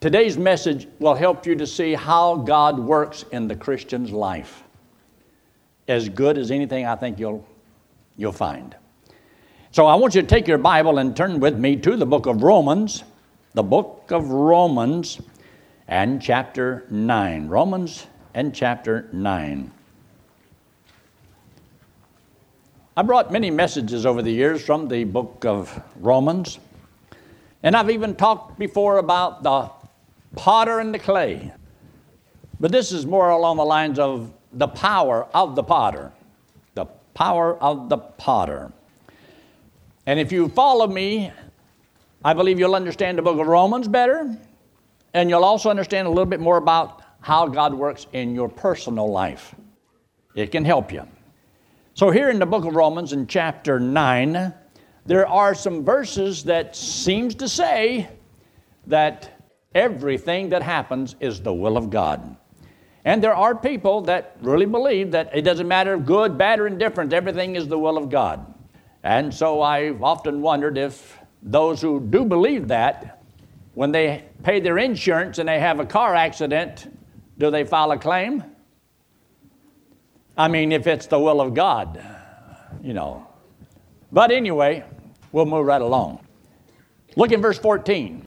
Today's message will help you to see how God works in the Christian's life. As good as anything I think you'll, you'll find. So I want you to take your Bible and turn with me to the book of Romans, the book of Romans and chapter 9. Romans and chapter 9. I brought many messages over the years from the book of Romans, and I've even talked before about the potter and the clay. But this is more along the lines of the power of the potter. The power of the potter. And if you follow me, I believe you'll understand the book of Romans better, and you'll also understand a little bit more about how God works in your personal life. It can help you. So, here in the book of Romans, in chapter 9, there are some verses that seems to say that everything that happens is the will of God. And there are people that really believe that it doesn't matter good, bad, or indifferent, everything is the will of God. And so I've often wondered if those who do believe that, when they pay their insurance and they have a car accident, do they file a claim? I mean, if it's the will of God, you know. But anyway, we'll move right along. Look in verse 14.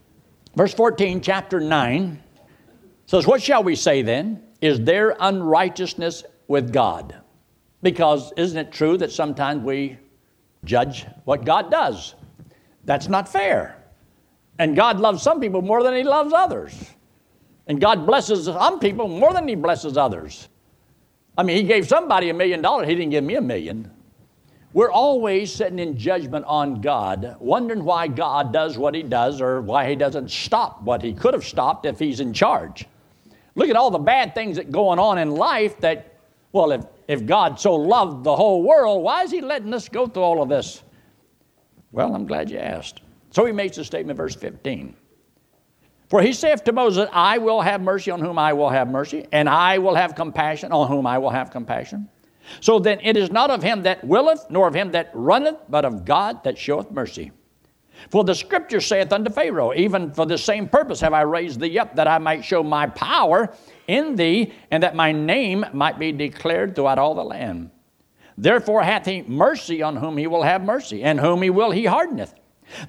Verse 14, chapter 9 says, What shall we say then? Is there unrighteousness with God? Because isn't it true that sometimes we judge what God does? That's not fair. And God loves some people more than He loves others. And God blesses some people more than He blesses others. I mean, He gave somebody a million dollars, He didn't give me a million. We're always sitting in judgment on God, wondering why God does what He does or why He doesn't stop what He could have stopped if He's in charge. Look at all the bad things that going on in life that, well, if, if God so loved the whole world, why is He letting us go through all of this? Well, I'm glad you asked. So He makes a statement, verse 15. For he saith to Moses, I will have mercy on whom I will have mercy, and I will have compassion on whom I will have compassion. So then it is not of him that willeth, nor of him that runneth, but of God that showeth mercy. For the scripture saith unto Pharaoh, Even for the same purpose have I raised thee up, that I might show my power in thee, and that my name might be declared throughout all the land. Therefore hath he mercy on whom he will have mercy, and whom he will he hardeneth.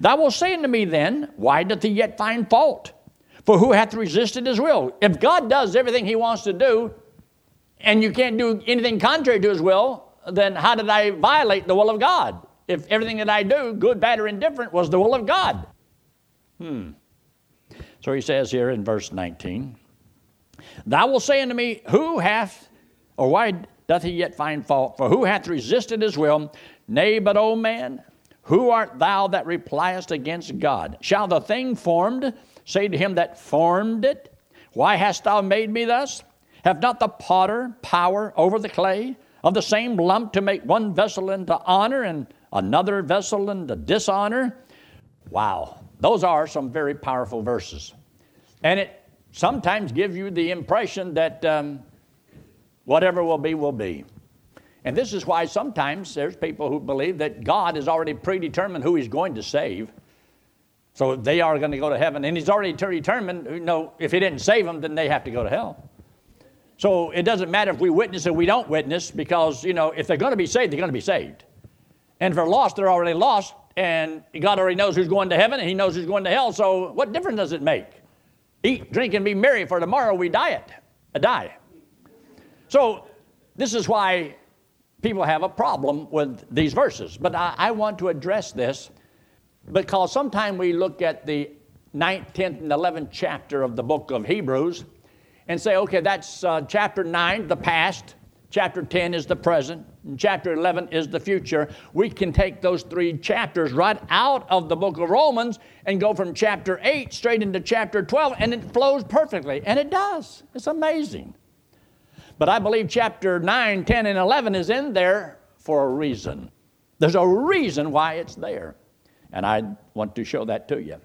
Thou wilt say unto me then, Why doth he yet find fault? For who hath resisted his will? If God does everything he wants to do, and you can't do anything contrary to his will, then how did I violate the will of God? If everything that I do, good, bad, or indifferent, was the will of God. Hmm. So he says here in verse 19, Thou wilt say unto me, Who hath, or why doth he yet find fault? For who hath resisted his will? Nay, but, O man, who art thou that repliest against God? Shall the thing formed say to him that formed it, Why hast thou made me thus? Have not the potter power over the clay of the same lump to make one vessel into honor and another vessel into dishonor? Wow, those are some very powerful verses. And it sometimes gives you the impression that um, whatever will be, will be. And this is why sometimes there's people who believe that God has already predetermined who He's going to save. So they are going to go to heaven. And He's already determined, you know, if He didn't save them, then they have to go to hell. So it doesn't matter if we witness or we don't witness because, you know, if they're going to be saved, they're going to be saved. And if they're lost, they're already lost. And God already knows who's going to heaven and He knows who's going to hell. So what difference does it make? Eat, drink, and be merry, for tomorrow we die it, a die. So this is why people have a problem with these verses. But I, I want to address this because sometimes we look at the 9th, 10th, and 11th chapter of the book of Hebrews and say, okay, that's uh, chapter 9, the past, chapter 10 is the present, and chapter 11 is the future. We can take those three chapters right out of the book of Romans and go from chapter 8 straight into chapter 12, and it flows perfectly. And it does. It's amazing. But I believe chapter 9, 10, and 11 is in there for a reason. There's a reason why it's there. And I want to show that to you.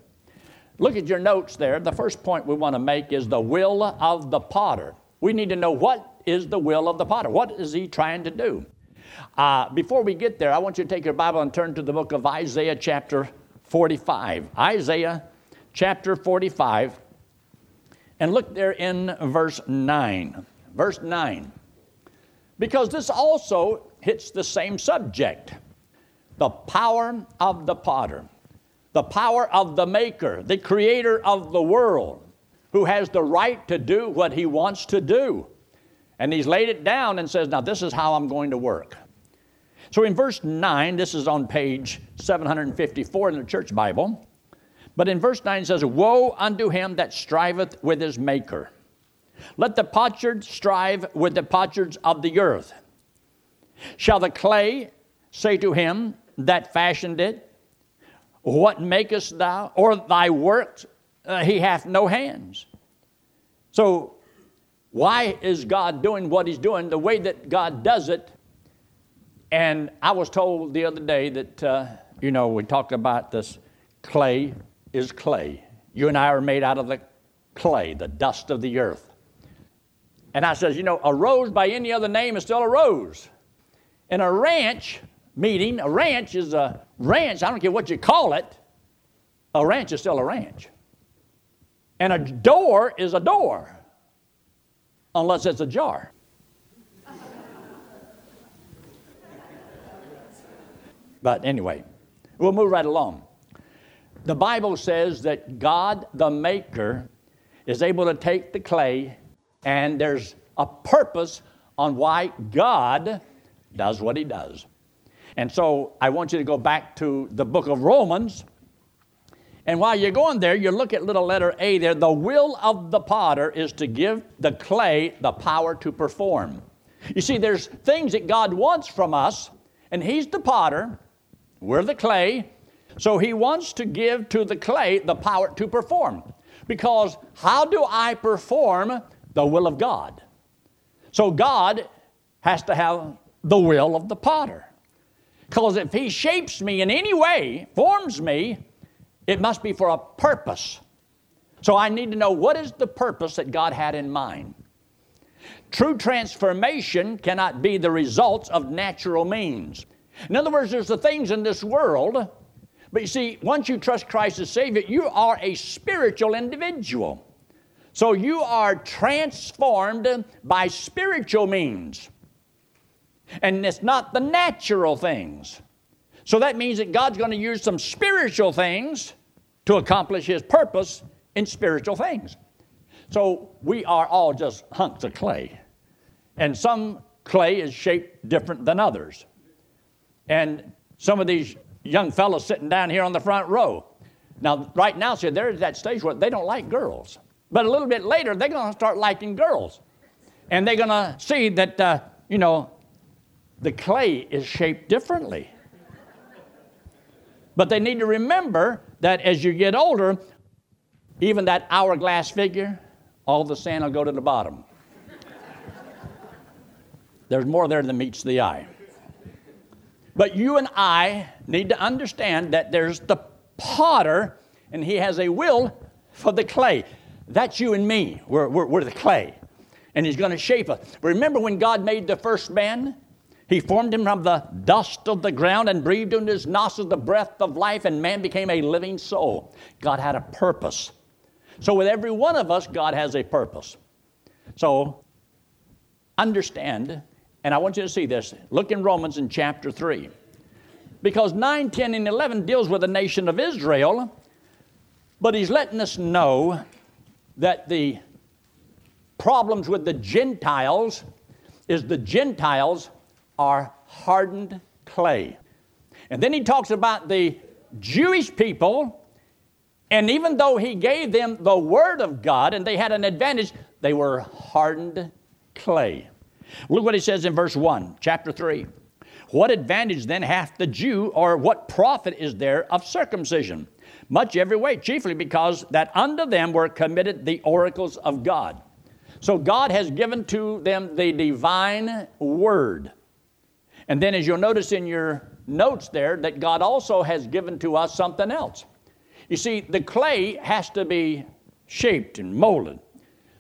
Look at your notes there. The first point we want to make is the will of the potter. We need to know what is the will of the potter. What is he trying to do? Uh, before we get there, I want you to take your Bible and turn to the book of Isaiah, chapter 45. Isaiah, chapter 45. And look there in verse 9. Verse 9. Because this also hits the same subject the power of the potter, the power of the maker, the creator of the world, who has the right to do what he wants to do. And he's laid it down and says, Now, this is how I'm going to work. So in verse 9, this is on page 754 in the church Bible, but in verse 9 it says, Woe unto him that striveth with his maker. Let the potsherd strive with the potsherds of the earth. Shall the clay say to him that fashioned it, What makest thou? Or thy works, uh, he hath no hands. So, why is God doing what he's doing? The way that God does it. And I was told the other day that, uh, you know, we talked about this clay is clay. You and I are made out of the clay, the dust of the earth. And I says, you know, a rose by any other name is still a rose. And a ranch meeting, a ranch is a ranch, I don't care what you call it, a ranch is still a ranch. And a door is a door, unless it's a jar. but anyway, we'll move right along. The Bible says that God, the Maker, is able to take the clay and there's a purpose on why God does what He does. And so I want you to go back to the book of Romans. And while you're going there, you look at little letter A there. The will of the potter is to give the clay the power to perform. You see, there's things that God wants from us, and He's the potter, we're the clay. So He wants to give to the clay the power to perform. Because how do I perform the will of God. So God has to have the will of the potter. Because if he shapes me in any way, forms me, it must be for a purpose. So I need to know what is the purpose that God had in mind. True transformation cannot be the results of natural means. In other words, there's the things in this world, but you see, once you trust Christ as Savior, you are a spiritual individual. So you are transformed by spiritual means. And it's not the natural things. So that means that God's going to use some spiritual things to accomplish His purpose in spiritual things. So we are all just hunks of clay. And some clay is shaped different than others. And some of these young fellows sitting down here on the front row. Now, right now, see, they're at that stage where they don't like girls. But a little bit later, they're going to start liking girls. And they're going to see that, uh, you know, the clay is shaped differently. But they need to remember that as you get older, even that hourglass figure, all the sand will go to the bottom. There's more there than meets the eye. But you and I need to understand that there's the potter, and he has a will for the clay. That's you and me. We're, we're, we're the clay. And He's going to shape us. Remember when God made the first man? He formed him from the dust of the ground and breathed into his nostrils the breath of life, and man became a living soul. God had a purpose. So, with every one of us, God has a purpose. So, understand, and I want you to see this. Look in Romans in chapter 3. Because 9, 10, and 11 deals with the nation of Israel, but he's letting us know that the problems with the Gentiles is the Gentiles are hardened clay. And then he talks about the Jewish people, and even though he gave them the Word of God and they had an advantage, they were hardened clay. Look what he says in verse 1, chapter 3. What advantage then hath the Jew, or what profit is there of circumcision? much every way, chiefly because that unto them were committed the oracles of God. So God has given to them the divine word. And then, as you'll notice in your notes there, that God also has given to us something else. You see, the clay has to be shaped and molded.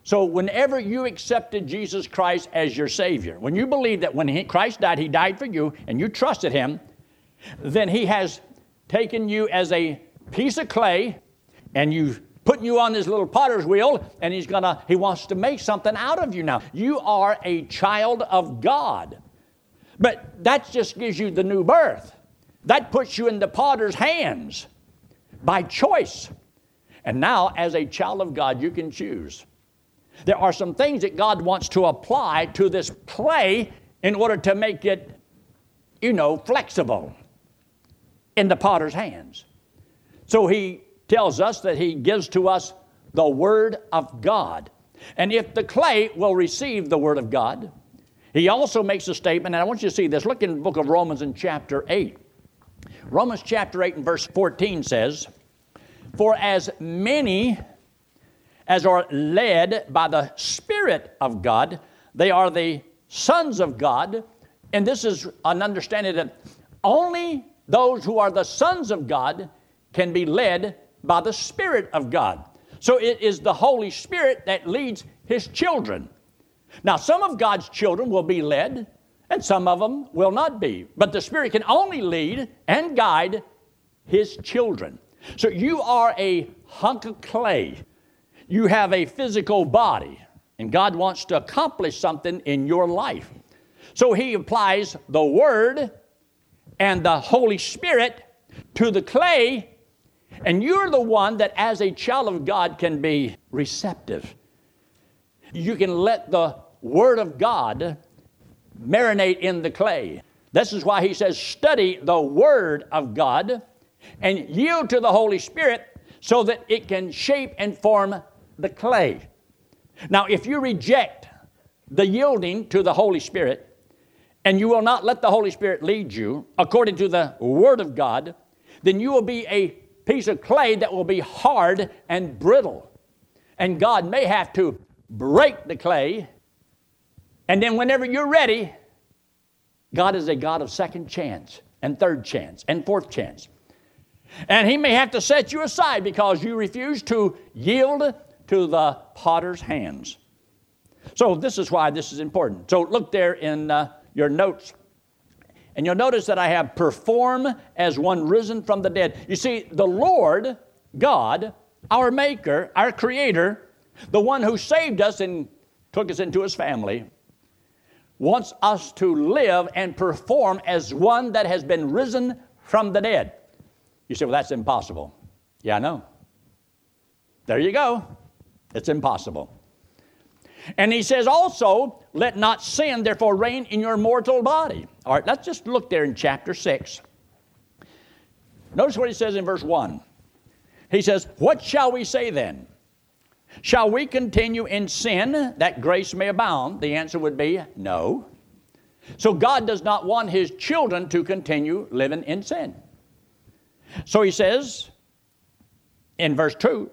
So, whenever you accepted Jesus Christ as your Savior, when you believe that when he, Christ died, He died for you, and you trusted Him, then He has taken you as a piece of clay and you putting you on this little potter's wheel and he's gonna he wants to make something out of you now. You are a child of God. But that just gives you the new birth. That puts you in the potter's hands by choice. And now, as a child of God, you can choose. There are some things that God wants to apply to this clay in order to make it, you know, flexible in the potter's hands. So he tells us that he gives to us the Word of God. And if the clay will receive the Word of God, he also makes a statement, and I want you to see this. Look in the book of Romans in chapter 8. Romans chapter 8 and verse 14 says, For as many as are led by the Spirit of God, they are the sons of God. And this is an understanding that only those who are the sons of God can be led by the Spirit of God. So it is the Holy Spirit that leads His children. Now, some of God's children will be led, and some of them will not be. But the Spirit can only lead and guide His children. So you are a hunk of clay you have a physical body, and God wants to accomplish something in your life. So He applies the Word and the Holy Spirit to the clay, and you're the one that, as a child of God, can be receptive. You can let the Word of God marinate in the clay. This is why He says, study the Word of God and yield to the Holy Spirit so that it can shape and form the clay. Now, if you reject the yielding to the Holy Spirit, and you will not let the Holy Spirit lead you according to the Word of God, then you will be a piece of clay that will be hard and brittle. And God may have to break the clay, and then whenever you're ready, God is a God of second chance and third chance and fourth chance. And He may have to set you aside because you refuse to yield to the potter's hands. So, this is why this is important. So, look there in uh, your notes. And you'll notice that I have perform as one risen from the dead. You see, the Lord, God, our Maker, our Creator, the one who saved us and took us into His family, wants us to live and perform as one that has been risen from the dead. You say, well, that's impossible. Yeah, I know. There you go. It's impossible. And he says also, let not sin therefore reign in your mortal body. All right, let's just look there in chapter 6. Notice what he says in verse 1. He says, What shall we say then? Shall we continue in sin that grace may abound? The answer would be no. So God does not want his children to continue living in sin. So he says in verse 2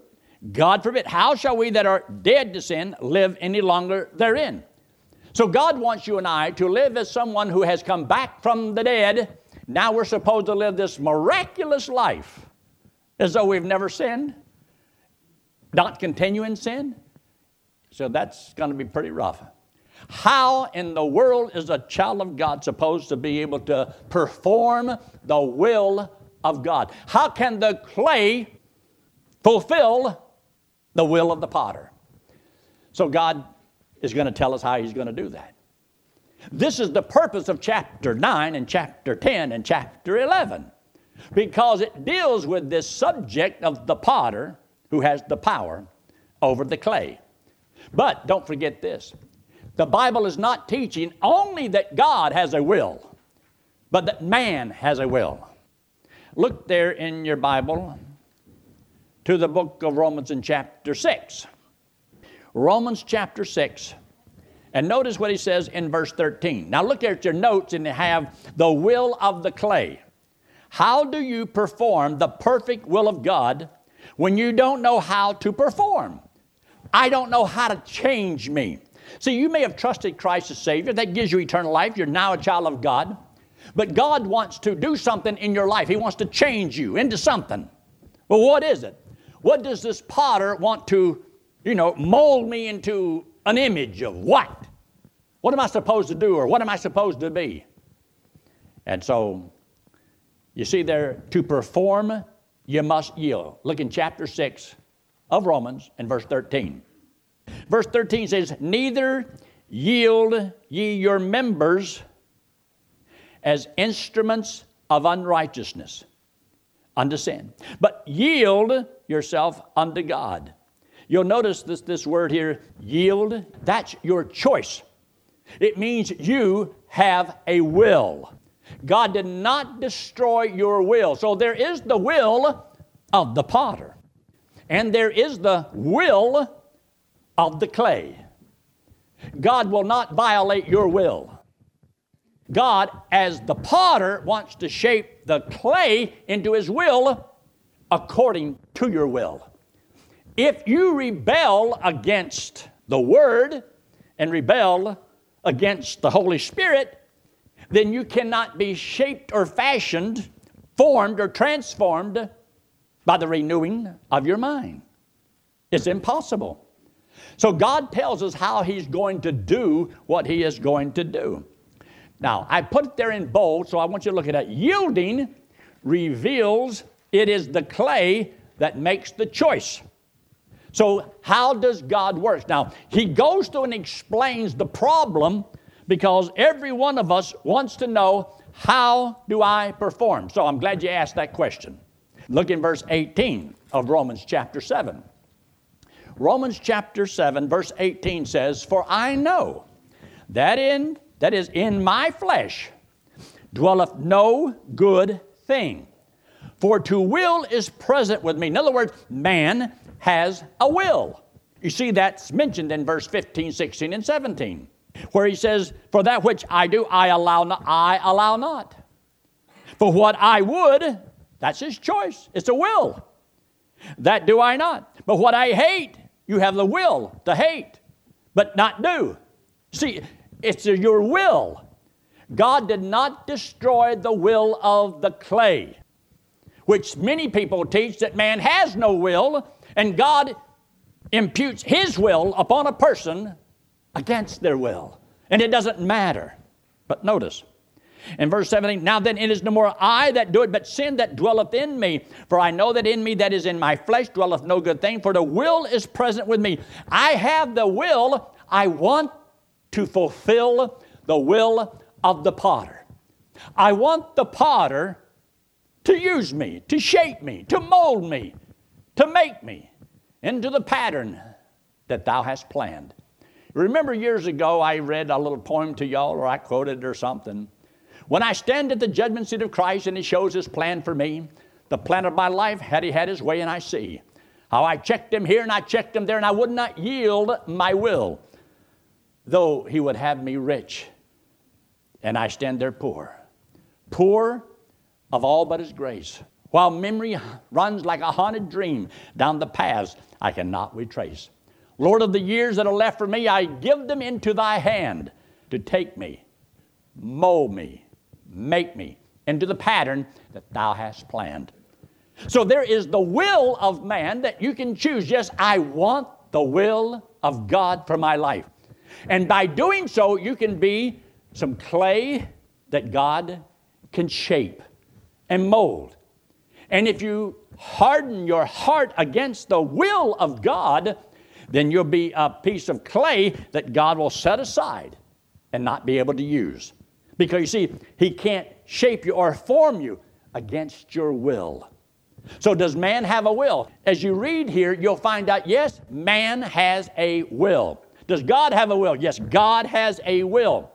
God forbid, how shall we that are dead to sin live any longer therein? So God wants you and I to live as someone who has come back from the dead. Now we're supposed to live this miraculous life as though we've never sinned, not continue in sin. So that's going to be pretty rough. How in the world is a child of God supposed to be able to perform the will of God? How can the clay fulfill the will of the potter. So God is going to tell us how He's going to do that. This is the purpose of chapter 9 and chapter 10 and chapter 11 because it deals with this subject of the potter who has the power over the clay. But don't forget this the Bible is not teaching only that God has a will, but that man has a will. Look there in your Bible to the book of Romans in chapter 6. Romans chapter 6. And notice what he says in verse 13. Now look at your notes and have the will of the clay. How do you perform the perfect will of God when you don't know how to perform? I don't know how to change me. See, you may have trusted Christ as Savior. That gives you eternal life. You're now a child of God. But God wants to do something in your life. He wants to change you into something. Well, what is it? What does this potter want to, you know, mold me into an image of what? What am I supposed to do or what am I supposed to be? And so, you see there, to perform, you must yield. Look in chapter 6 of Romans and verse 13. Verse 13 says, Neither yield ye your members as instruments of unrighteousness unto sin, but yield yourself unto God. You'll notice this, this word here, yield, that's your choice. It means you have a will. God did not destroy your will. So there is the will of the potter, and there is the will of the clay. God will not violate your will. God, as the potter, wants to shape the clay into his will according to your will. If you rebel against the Word and rebel against the Holy Spirit, then you cannot be shaped or fashioned, formed or transformed by the renewing of your mind. It's impossible. So God tells us how He's going to do what He is going to do. Now, I put it there in bold, so I want you to look at that. Yielding reveals it is the clay that makes the choice. So, how does God work? Now, He goes through and explains the problem because every one of us wants to know how do I perform? So, I'm glad you asked that question. Look in verse 18 of Romans chapter 7. Romans chapter 7, verse 18 says, For I know that in that is in my flesh dwelleth no good thing. For to will is present with me. In other words, man has a will. You see, that's mentioned in verse 15, 16, and 17, where he says, For that which I do, I allow not. I allow not. For what I would, that's his choice. It's a will. That do I not. But what I hate, you have the will to hate, but not do. See, it's your will. God did not destroy the will of the clay, which many people teach that man has no will, and God imputes his will upon a person against their will. And it doesn't matter. But notice, in verse 17, now then it is no more I that do it, but sin that dwelleth in me. For I know that in me that is in my flesh dwelleth no good thing, for the will is present with me. I have the will, I want to fulfill the will of the potter. I want the potter to use me, to shape me, to mold me, to make me into the pattern that thou hast planned. Remember years ago, I read a little poem to y'all, or I quoted or something. When I stand at the judgment seat of Christ and He shows His plan for me, the plan of my life, had He had His way, and I see how I checked Him here and I checked Him there, and I would not yield my will though he would have me rich, and I stand there poor. Poor of all but his grace. While memory runs like a haunted dream down the paths I cannot retrace. Lord of the years that are left for me, I give them into thy hand to take me, mold me, make me into the pattern that thou hast planned. So there is the will of man that you can choose. Yes, I want the will of God for my life. And by doing so, you can be some clay that God can shape and mold. And if you harden your heart against the will of God, then you'll be a piece of clay that God will set aside and not be able to use. Because you see, He can't shape you or form you against your will. So, does man have a will? As you read here, you'll find out yes, man has a will. Does God have a will? Yes, God has a will.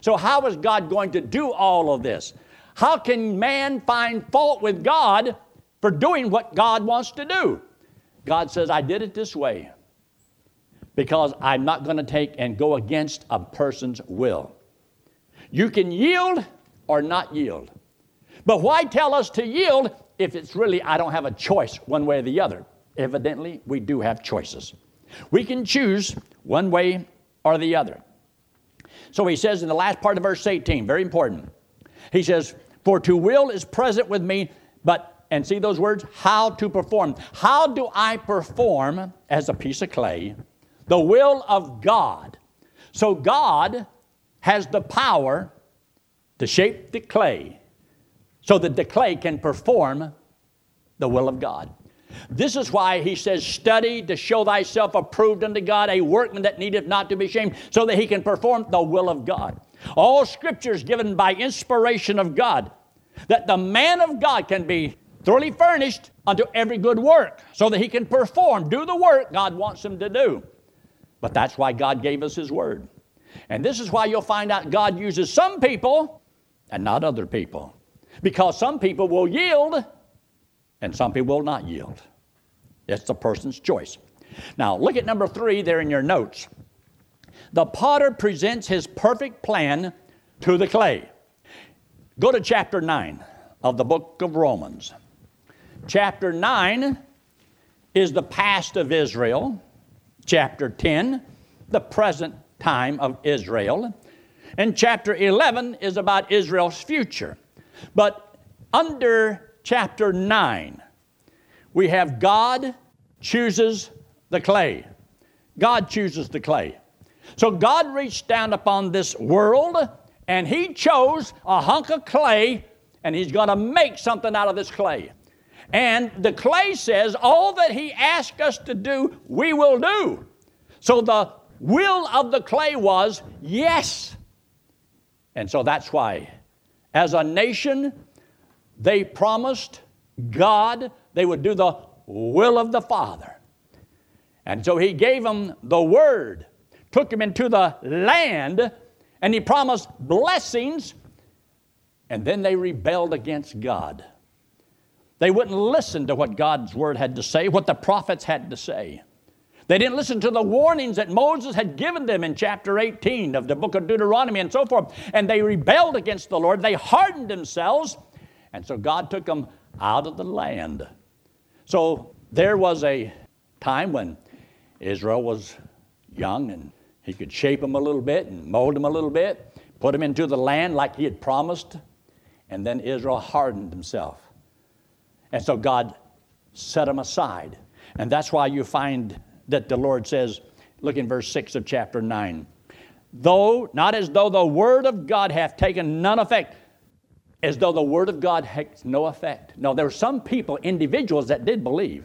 So, how is God going to do all of this? How can man find fault with God for doing what God wants to do? God says, I did it this way because I'm not going to take and go against a person's will. You can yield or not yield. But why tell us to yield if it's really I don't have a choice one way or the other? Evidently, we do have choices. We can choose one way or the other. So he says in the last part of verse 18, very important. He says, For to will is present with me, but, and see those words, how to perform. How do I perform as a piece of clay the will of God? So God has the power to shape the clay so that the clay can perform the will of God. This is why he says, Study to show thyself approved unto God, a workman that needeth not to be ashamed, so that he can perform the will of God. All scripture is given by inspiration of God, that the man of God can be thoroughly furnished unto every good work, so that he can perform, do the work God wants him to do. But that's why God gave us his word. And this is why you'll find out God uses some people and not other people. Because some people will yield and some people will not yield. It's the person's choice. Now, look at number three there in your notes. The potter presents his perfect plan to the clay. Go to chapter 9 of the book of Romans. Chapter 9 is the past of Israel. Chapter 10, the present time of Israel. And chapter 11 is about Israel's future. But under chapter 9, we have God chooses the clay. God chooses the clay. So God reached down upon this world and He chose a hunk of clay and He's going to make something out of this clay. And the clay says, All that He asked us to do, we will do. So the will of the clay was yes. And so that's why, as a nation, they promised God they would do the will of the Father. And so he gave them the word, took them into the land, and he promised blessings, and then they rebelled against God. They wouldn't listen to what God's word had to say, what the prophets had to say. They didn't listen to the warnings that Moses had given them in chapter 18 of the book of Deuteronomy and so forth. And they rebelled against the Lord. They hardened themselves. And so God took them out of the land. So there was a time when Israel was young and he could shape them a little bit and mold them a little bit, put them into the land like he had promised. And then Israel hardened himself. And so God set them aside. And that's why you find that the Lord says, look in verse 6 of chapter 9. Though, not as though the word of God hath taken none effect, as though the word of God has no effect. No, there were some people, individuals, that did believe.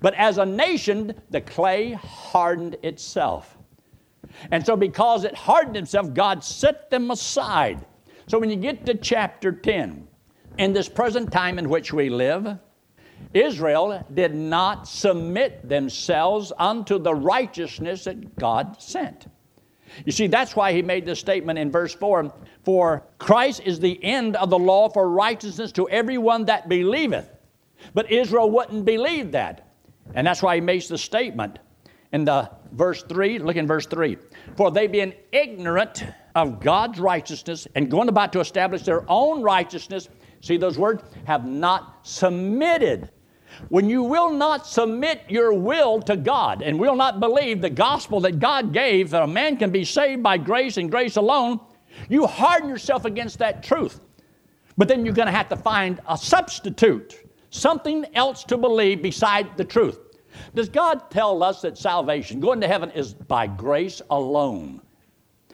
But as a nation, the clay hardened itself. And so, because it hardened itself, God set them aside. So, when you get to chapter 10, in this present time in which we live, Israel did not submit themselves unto the righteousness that God sent. You see, that's why he made the statement in verse 4 For Christ is the end of the law for righteousness to everyone that believeth. But Israel wouldn't believe that. And that's why he makes the statement in the verse 3. Look in verse 3. For they being ignorant of God's righteousness and going about to establish their own righteousness, see those words, have not submitted when you will not submit your will to God and will not believe the gospel that God gave that a man can be saved by grace and grace alone, you harden yourself against that truth. But then you're going to have to find a substitute, something else to believe beside the truth. Does God tell us that salvation, going to heaven, is by grace alone?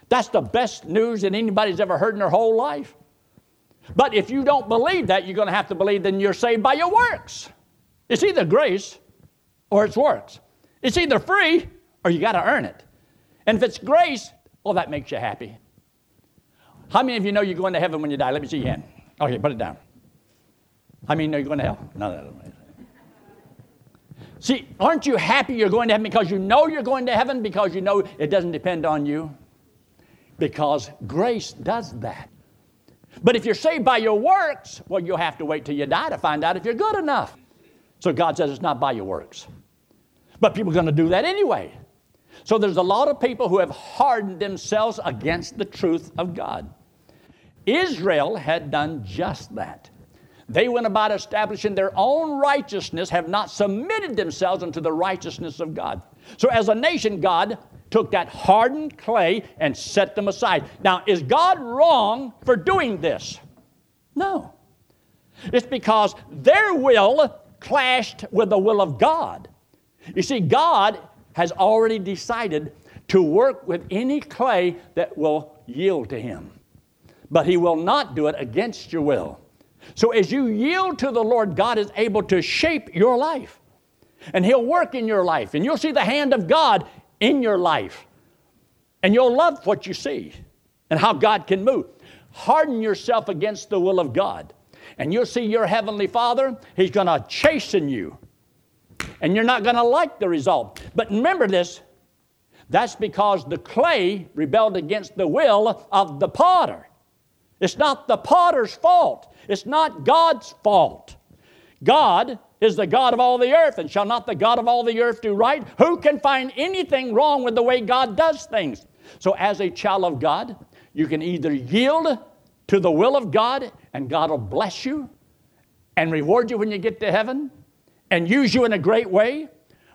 That's the best news that anybody's ever heard in their whole life. But if you don't believe that, you're going to have to believe then you're saved by your works. It's either grace or it's works. It's either free or you got to earn it. And if it's grace, well, that makes you happy. How many of you know you're going to heaven when you die? Let me see your hand. Okay, put it down. How many know you're going to hell? No, no, no. See, aren't you happy you're going to heaven because you know you're going to heaven because you know it doesn't depend on you? Because grace does that. But if you're saved by your works, well, you'll have to wait till you die to find out if you're good enough. So God says it's not by your works. But people are going to do that anyway. So there's a lot of people who have hardened themselves against the truth of God. Israel had done just that. They went about establishing their own righteousness, have not submitted themselves unto the righteousness of God. So, as a nation, God took that hardened clay and set them aside. Now, is God wrong for doing this? No. It's because their will clashed with the will of God. You see, God has already decided to work with any clay that will yield to Him, but He will not do it against your will. So, as you yield to the Lord, God is able to shape your life. And He'll work in your life, and you'll see the hand of God in your life. And you'll love what you see and how God can move. Harden yourself against the will of God, and you'll see your Heavenly Father, He's going to chasten you. And you're not going to like the result. But remember this that's because the clay rebelled against the will of the potter. It's not the potter's fault, it's not God's fault. God is the God of all the earth, and shall not the God of all the earth do right? Who can find anything wrong with the way God does things? So, as a child of God, you can either yield to the will of God, and God will bless you and reward you when you get to heaven and use you in a great way,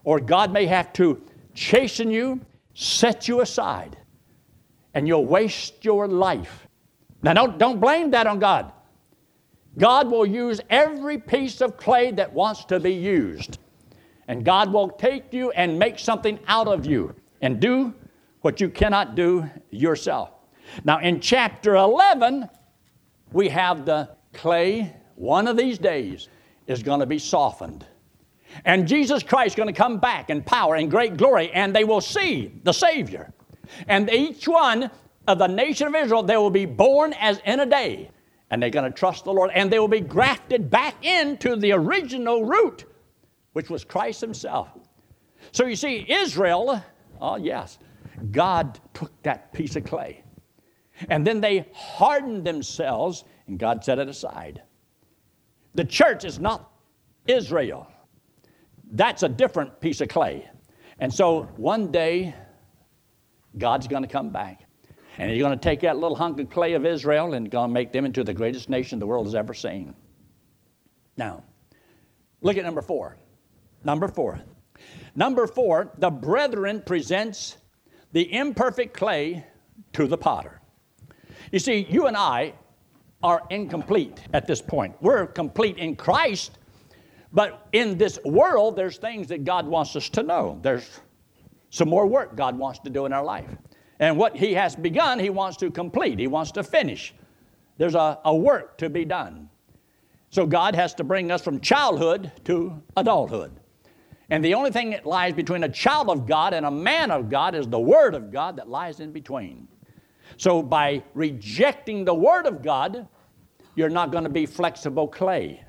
or God may have to chasten you, set you aside, and you'll waste your life. Now, don't, don't blame that on God. God will use every piece of clay that wants to be used. And God will take you and make something out of you and do what you cannot do yourself. Now, in chapter 11, we have the clay, one of these days, is going to be softened. And Jesus Christ is going to come back in power and great glory, and they will see the Savior. And each one of the nation of Israel, they will be born as in a day and they're going to trust the Lord, and they will be grafted back into the original root, which was Christ Himself. So you see, Israel, oh yes, God took that piece of clay, and then they hardened themselves, and God set it aside. The church is not Israel, that's a different piece of clay. And so one day, God's going to come back. And he's going to take that little hunk of clay of Israel and going to make them into the greatest nation the world has ever seen. Now, look at number four. Number four. Number four, the brethren presents the imperfect clay to the potter. You see, you and I are incomplete at this point. We're complete in Christ, but in this world, there's things that God wants us to know. There's some more work God wants to do in our life. And what he has begun, he wants to complete, he wants to finish. There's a, a work to be done. So God has to bring us from childhood to adulthood. And the only thing that lies between a child of God and a man of God is the Word of God that lies in between. So by rejecting the Word of God, you're not going to be flexible clay.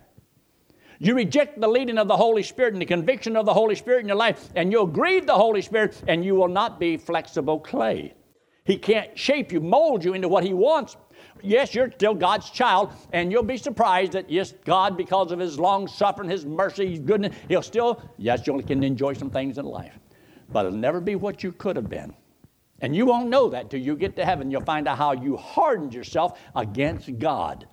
You reject the leading of the Holy Spirit and the conviction of the Holy Spirit in your life, and you'll grieve the Holy Spirit, and you will not be flexible clay. He can't shape you, mold you into what He wants. Yes, you're still God's child, and you'll be surprised that, yes, God, because of His long suffering, His mercy, His goodness, He'll still, yes, you can enjoy some things in life, but it'll never be what you could have been. And you won't know that till you get to heaven. You'll find out how you hardened yourself against God.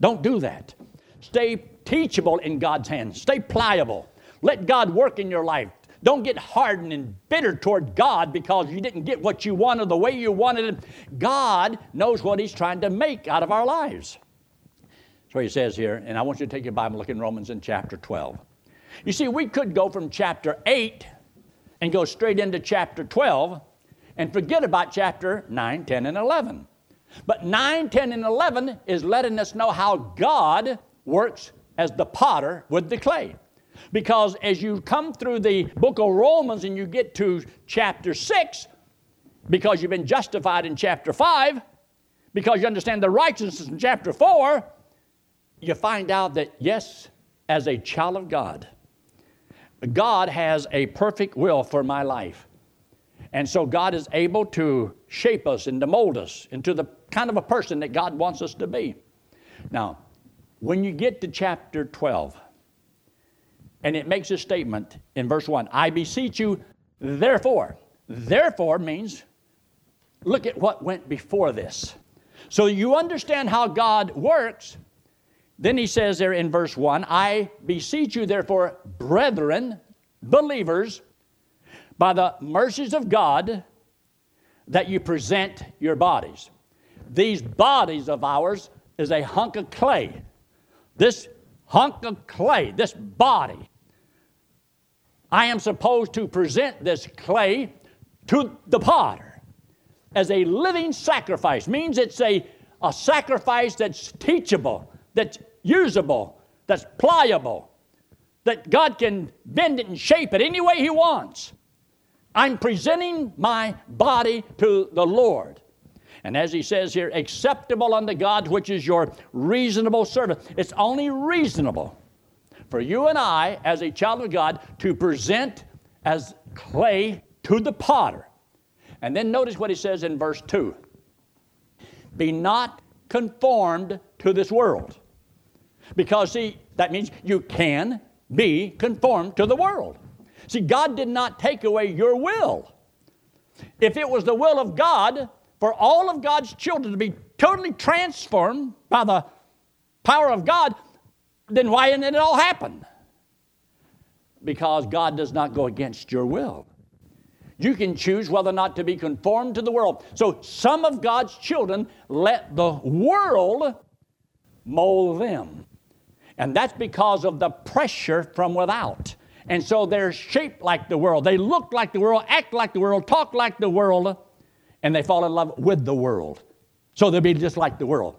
Don't do that. Stay teachable in God's hands. Stay pliable. Let God work in your life. Don't get hardened and bitter toward God because you didn't get what you wanted the way you wanted it. God knows what He's trying to make out of our lives. So He says here, and I want you to take your Bible, look in Romans in chapter 12. You see, we could go from chapter 8 and go straight into chapter 12 and forget about chapter 9, 10, and 11. But 9, 10, and 11 is letting us know how God works as the potter with the clay. Because as you come through the book of Romans and you get to chapter 6, because you've been justified in chapter 5, because you understand the righteousness in chapter 4, you find out that, yes, as a child of God, God has a perfect will for my life. And so God is able to shape us and to mold us into the kind of a person that God wants us to be. Now, when you get to chapter 12, and it makes a statement in verse 1 I beseech you, therefore. Therefore means look at what went before this. So you understand how God works. Then he says there in verse 1 I beseech you, therefore, brethren, believers, by the mercies of God, that you present your bodies. These bodies of ours is a hunk of clay. This hunk of clay, this body, I am supposed to present this clay to the potter as a living sacrifice. Means it's a, a sacrifice that's teachable, that's usable, that's pliable, that God can bend it and shape it any way He wants. I'm presenting my body to the Lord. And as he says here, acceptable unto God, which is your reasonable service. It's only reasonable for you and I, as a child of God, to present as clay to the potter. And then notice what he says in verse 2 Be not conformed to this world. Because, see, that means you can be conformed to the world. See, God did not take away your will. If it was the will of God for all of God's children to be totally transformed by the power of God, then why didn't it all happen? Because God does not go against your will. You can choose whether or not to be conformed to the world. So some of God's children let the world mold them. And that's because of the pressure from without. And so they're shaped like the world. They look like the world, act like the world, talk like the world, and they fall in love with the world. So they'll be just like the world.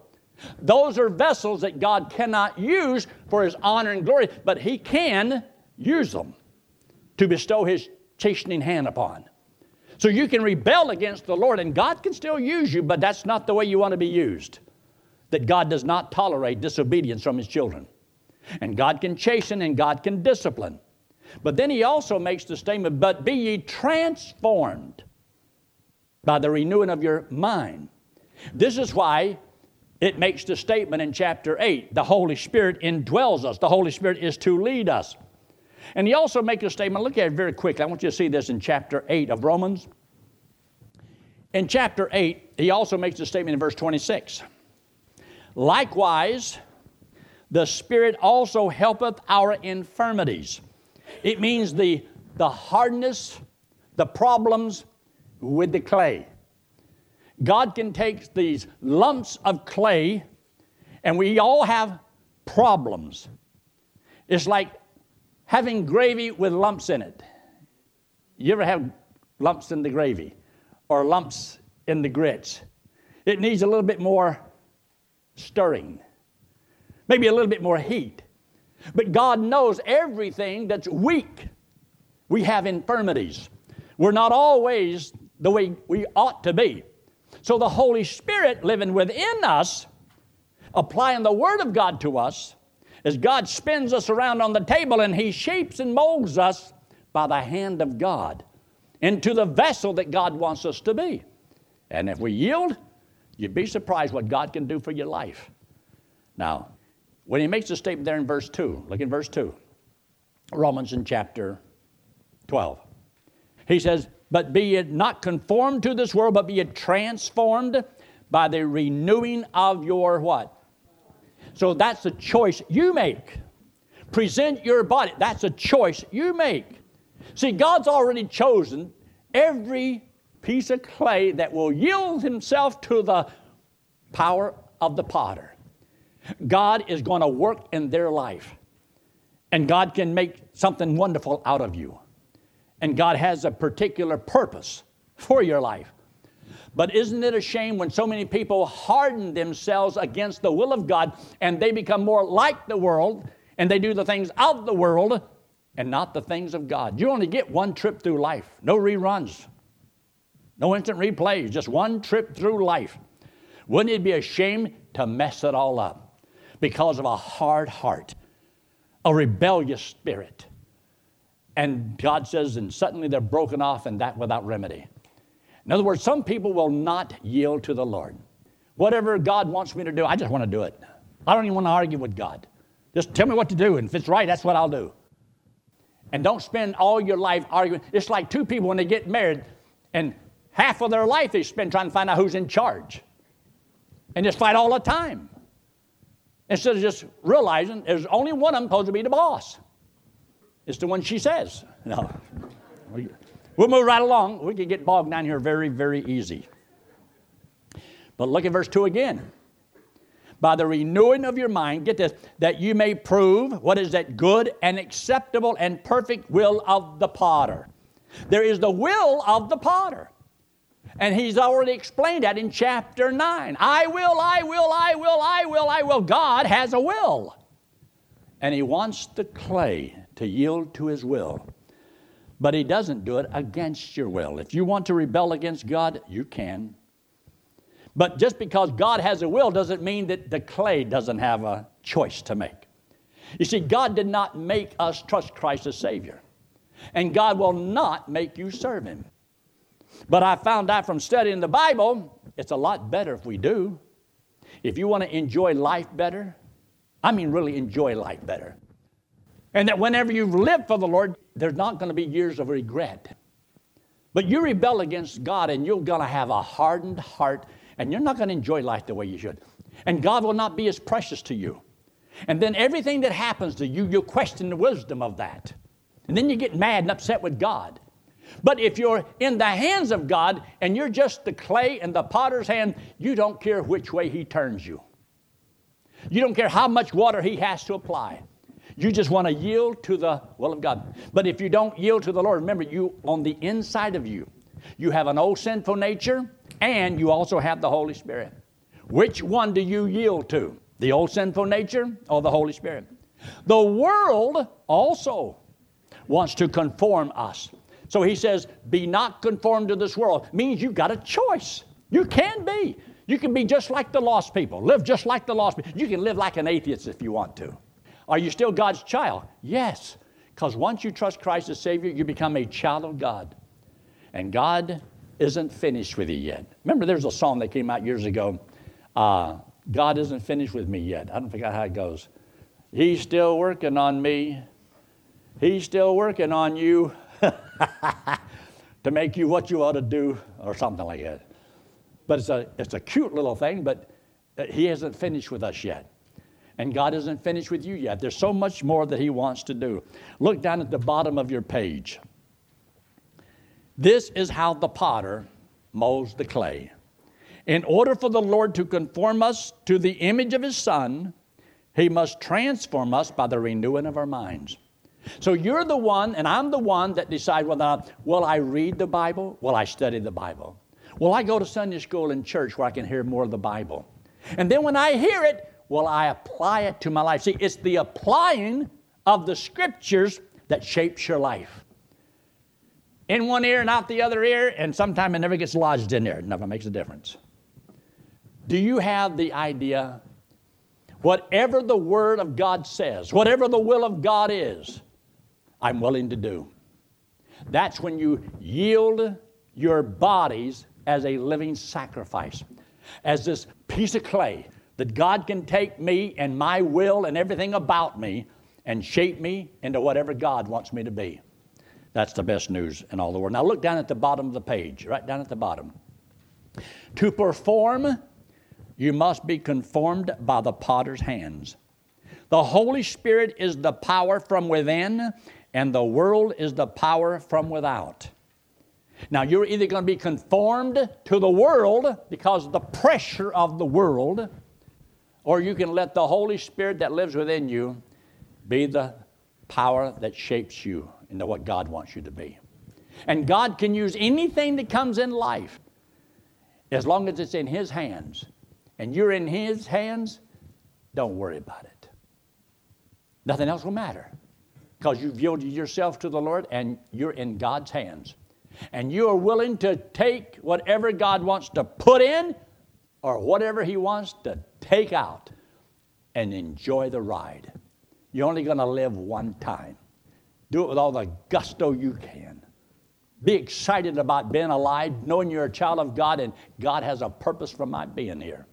Those are vessels that God cannot use for His honor and glory, but He can use them to bestow His chastening hand upon. So you can rebel against the Lord, and God can still use you, but that's not the way you want to be used. That God does not tolerate disobedience from His children. And God can chasten and God can discipline. But then He also makes the statement, But be ye transformed by the renewing of your mind. This is why it makes the statement in chapter 8 the Holy Spirit indwells us. The Holy Spirit is to lead us. And he also makes a statement, look at it very quickly. I want you to see this in chapter 8 of Romans. In chapter 8, he also makes a statement in verse 26. Likewise, the Spirit also helpeth our infirmities. It means the, the hardness, the problems with the clay. God can take these lumps of clay, and we all have problems. It's like having gravy with lumps in it. You ever have lumps in the gravy or lumps in the grits? It needs a little bit more stirring, maybe a little bit more heat. But God knows everything that's weak. We have infirmities. We're not always the way we ought to be. So the Holy Spirit living within us, applying the Word of God to us, as God spins us around on the table and He shapes and molds us by the hand of God into the vessel that God wants us to be. And if we yield, you'd be surprised what God can do for your life. Now, when He makes a statement there in verse 2, look in verse 2, Romans in chapter 12. He says, but be it not conformed to this world, but be it transformed by the renewing of your what? So that's a choice you make. Present your body. That's a choice you make. See, God's already chosen every piece of clay that will yield himself to the power of the potter. God is going to work in their life, and God can make something wonderful out of you and God has a particular purpose for your life. But isn't it a shame when so many people harden themselves against the will of God and they become more like the world and they do the things of the world and not the things of God? You only get one trip through life, no reruns, no instant replays, just one trip through life. Wouldn't it be a shame to mess it all up because of a hard heart, a rebellious spirit? And God says, and suddenly they're broken off and that without remedy. In other words, some people will not yield to the Lord. Whatever God wants me to do, I just want to do it. I don't even want to argue with God. Just tell me what to do, and if it's right, that's what I'll do. And don't spend all your life arguing. It's like two people when they get married, and half of their life they spend trying to find out who's in charge. And just fight all the time. Instead of just realizing there's only one of them supposed to be the boss. It's the one she says. No. We'll move right along. We can get bogged down here very, very easy. But look at verse 2 again. By the renewing of your mind, get this, that you may prove what is that good and acceptable and perfect will of the potter. There is the will of the potter. And he's already explained that in chapter 9. I will, I will, I will, I will, I will. God has a will. And he wants the clay to yield to His will. But He doesn't do it against your will. If you want to rebel against God, you can. But just because God has a will doesn't mean that the clay doesn't have a choice to make. You see, God did not make us trust Christ as Savior, and God will not make you serve Him. But I found out from studying the Bible, it's a lot better if we do. If you want to enjoy life better, I mean, really enjoy life better. And that whenever you've lived for the Lord, there's not going to be years of regret. But you rebel against God and you're going to have a hardened heart and you're not going to enjoy life the way you should. And God will not be as precious to you. And then everything that happens to you, you question the wisdom of that. And then you get mad and upset with God. But if you're in the hands of God and you're just the clay in the potter's hand, you don't care which way He turns you. You don't care how much water He has to apply. You just want to yield to the will of God. But if you don't yield to the Lord, remember, you on the inside of you, you have an old sinful nature and you also have the Holy Spirit. Which one do you yield to? The old sinful nature or the Holy Spirit? The world also wants to conform us. So he says, Be not conformed to this world. Means you've got a choice. You can be. You can be just like the lost people, live just like the lost people. You can live like an atheist if you want to. Are you still God's child? Yes. Because once you trust Christ as Savior, you become a child of God. And God isn't finished with you yet. Remember, there's a song that came out years ago uh, God isn't finished with me yet. I don't forget how it goes. He's still working on me. He's still working on you. to make you what you ought to do, or something like that. But it's a, it's a cute little thing, but He hasn't finished with us yet. And God isn't finished with you yet. There's so much more that He wants to do. Look down at the bottom of your page. This is how the potter molds the clay. In order for the Lord to conform us to the image of His Son, He must transform us by the renewing of our minds. So you're the one, and I'm the one that decide whether or not, will I read the Bible? Will I study the Bible? Will I go to Sunday school and church where I can hear more of the Bible? And then when I hear it, will I apply it to my life? See, it's the applying of the scriptures that shapes your life. In one ear and out the other ear, and sometimes it never gets lodged in there. Never makes a difference. Do you have the idea? Whatever the Word of God says, whatever the will of God is, I'm willing to do. That's when you yield your bodies as a living sacrifice, as this piece of clay that God can take me and my will and everything about me and shape me into whatever God wants me to be. That's the best news in all the world. Now look down at the bottom of the page, right down at the bottom. To perform, you must be conformed by the potter's hands. The Holy Spirit is the power from within and the world is the power from without. Now, you're either going to be conformed to the world because of the pressure of the world, or you can let the Holy Spirit that lives within you be the power that shapes you into what God wants you to be. And God can use anything that comes in life as long as it's in His hands and you're in His hands. Don't worry about it. Nothing else will matter because you've yielded yourself to the Lord and you're in God's hands. And you are willing to take whatever God wants to put in or whatever He wants to take out and enjoy the ride. You're only going to live one time. Do it with all the gusto you can. Be excited about being alive, knowing you're a child of God and God has a purpose for my being here.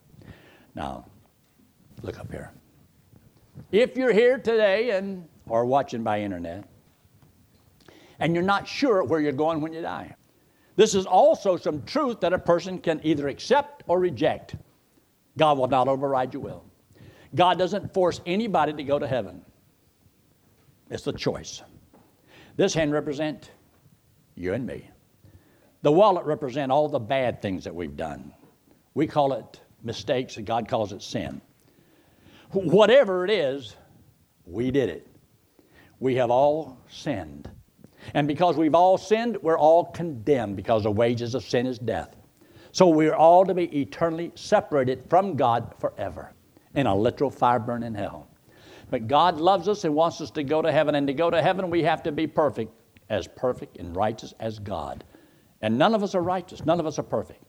Now, look up here. If you're here today and or watching by internet, and you're not sure where you're going when you die. This is also some truth that a person can either accept or reject. God will not override your will. God doesn't force anybody to go to heaven. It's a choice. This hand represents you and me. The wallet represents all the bad things that we've done. We call it mistakes, and God calls it sin. Whatever it is, we did it we have all sinned. And because we've all sinned, we're all condemned because the wages of sin is death. So we're all to be eternally separated from God forever in a literal fire burning hell. But God loves us and wants us to go to heaven. And to go to heaven, we have to be perfect, as perfect and righteous as God. And none of us are righteous, none of us are perfect.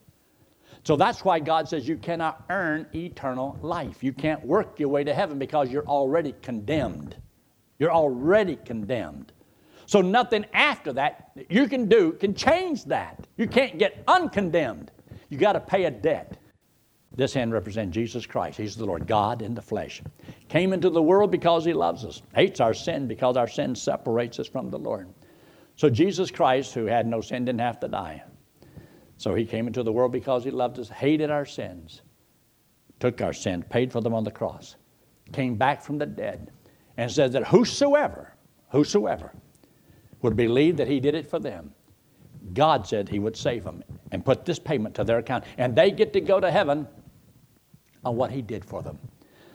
So that's why God says you cannot earn eternal life. You can't work your way to heaven because you're already condemned. You're already condemned. So nothing after that you can do can change that. You can't get uncondemned. You got to pay a debt. This hand represents Jesus Christ. He's the Lord, God in the flesh. Came into the world because He loves us, hates our sin because our sin separates us from the Lord. So Jesus Christ, who had no sin, didn't have to die. So He came into the world because He loved us, hated our sins, took our sins, paid for them on the cross, came back from the dead, and said that whosoever, whosoever would believe that He did it for them, God said He would save them and put this payment to their account. And they get to go to heaven on what He did for them.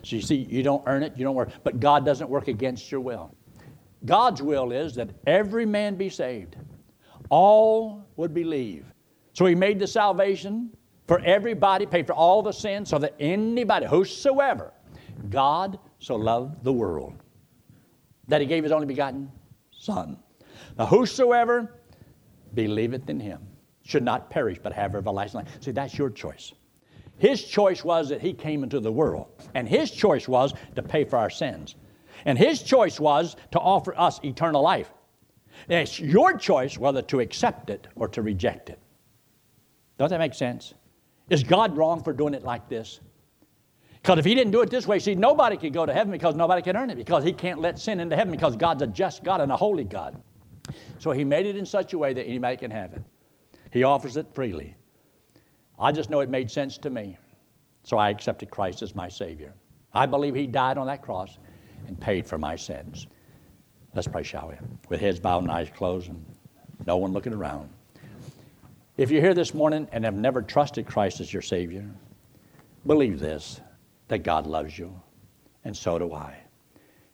So you see, you don't earn it, you don't work, but God doesn't work against your will. God's will is that every man be saved. All would believe. So He made the salvation for everybody, paid for all the sins, so that anybody, whosoever, God so loved the world that He gave His only begotten Son. Now, whosoever believeth in Him should not perish but have everlasting life. See, that's your choice. His choice was that He came into the world, and His choice was to pay for our sins. And His choice was to offer us eternal life. It's your choice whether to accept it or to reject it. Does that make sense? Is God wrong for doing it like this? Because if He didn't do it this way, see, nobody could go to heaven because nobody can earn it, because He can't let sin into heaven because God's a just God and a holy God. So He made it in such a way that anybody can have it. He offers it freely. I just know it made sense to me. So I accepted Christ as my Savior. I believe He died on that cross and paid for my sins. Let's pray, shall we? With heads bowed and eyes closed and no one looking around. If you're here this morning and have never trusted Christ as your Savior, believe this that God loves you, and so do I.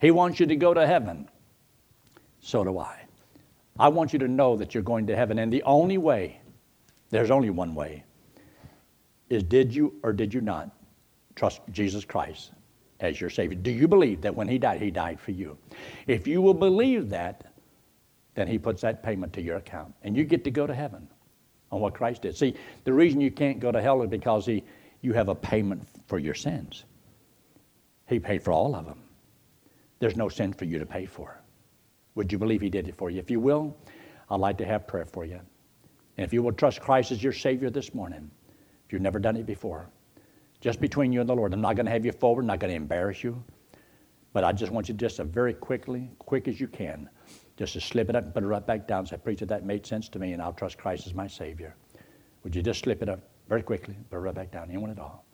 He wants you to go to heaven, so do I. I want you to know that you're going to heaven, and the only way, there's only one way, is did you or did you not trust Jesus Christ as your Savior? Do you believe that when He died, He died for you? If you will believe that, then He puts that payment to your account, and you get to go to heaven on what Christ did. See, the reason you can't go to hell is because he, you have a payment for your sins. He paid for all of them. There's no sin for you to pay for. Would you believe He did it for you? If you will, I'd like to have prayer for you. And if you will trust Christ as your Savior this morning, if you've never done it before, just between you and the Lord. I'm not going to have you forward, I'm not going to embarrass you. But I just want you just to very quickly, quick as you can, just to slip it up and put it right back down. Say, Preacher, that made sense to me, and I'll trust Christ as my Savior. Would you just slip it up very quickly, put it right back down? Anyone at all?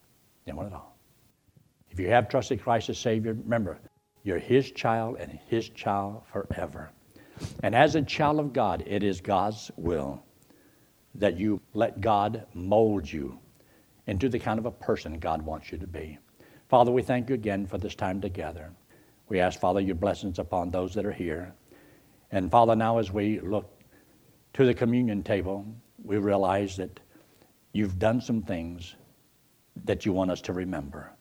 Anyone at all? If you have trusted Christ as Savior, remember, you're His child and His child forever. And as a child of God, it is God's will that you let God mold you into the kind of a person God wants you to be. Father, we thank you again for this time together. We ask, Father, your blessings upon those that are here. And Father, now as we look to the communion table, we realize that you've done some things that you want us to remember.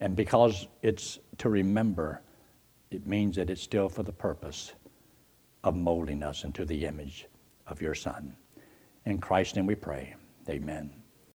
And because it's to remember, it means that it's still for the purpose of molding us into the image of your Son. In Christ's name we pray. Amen.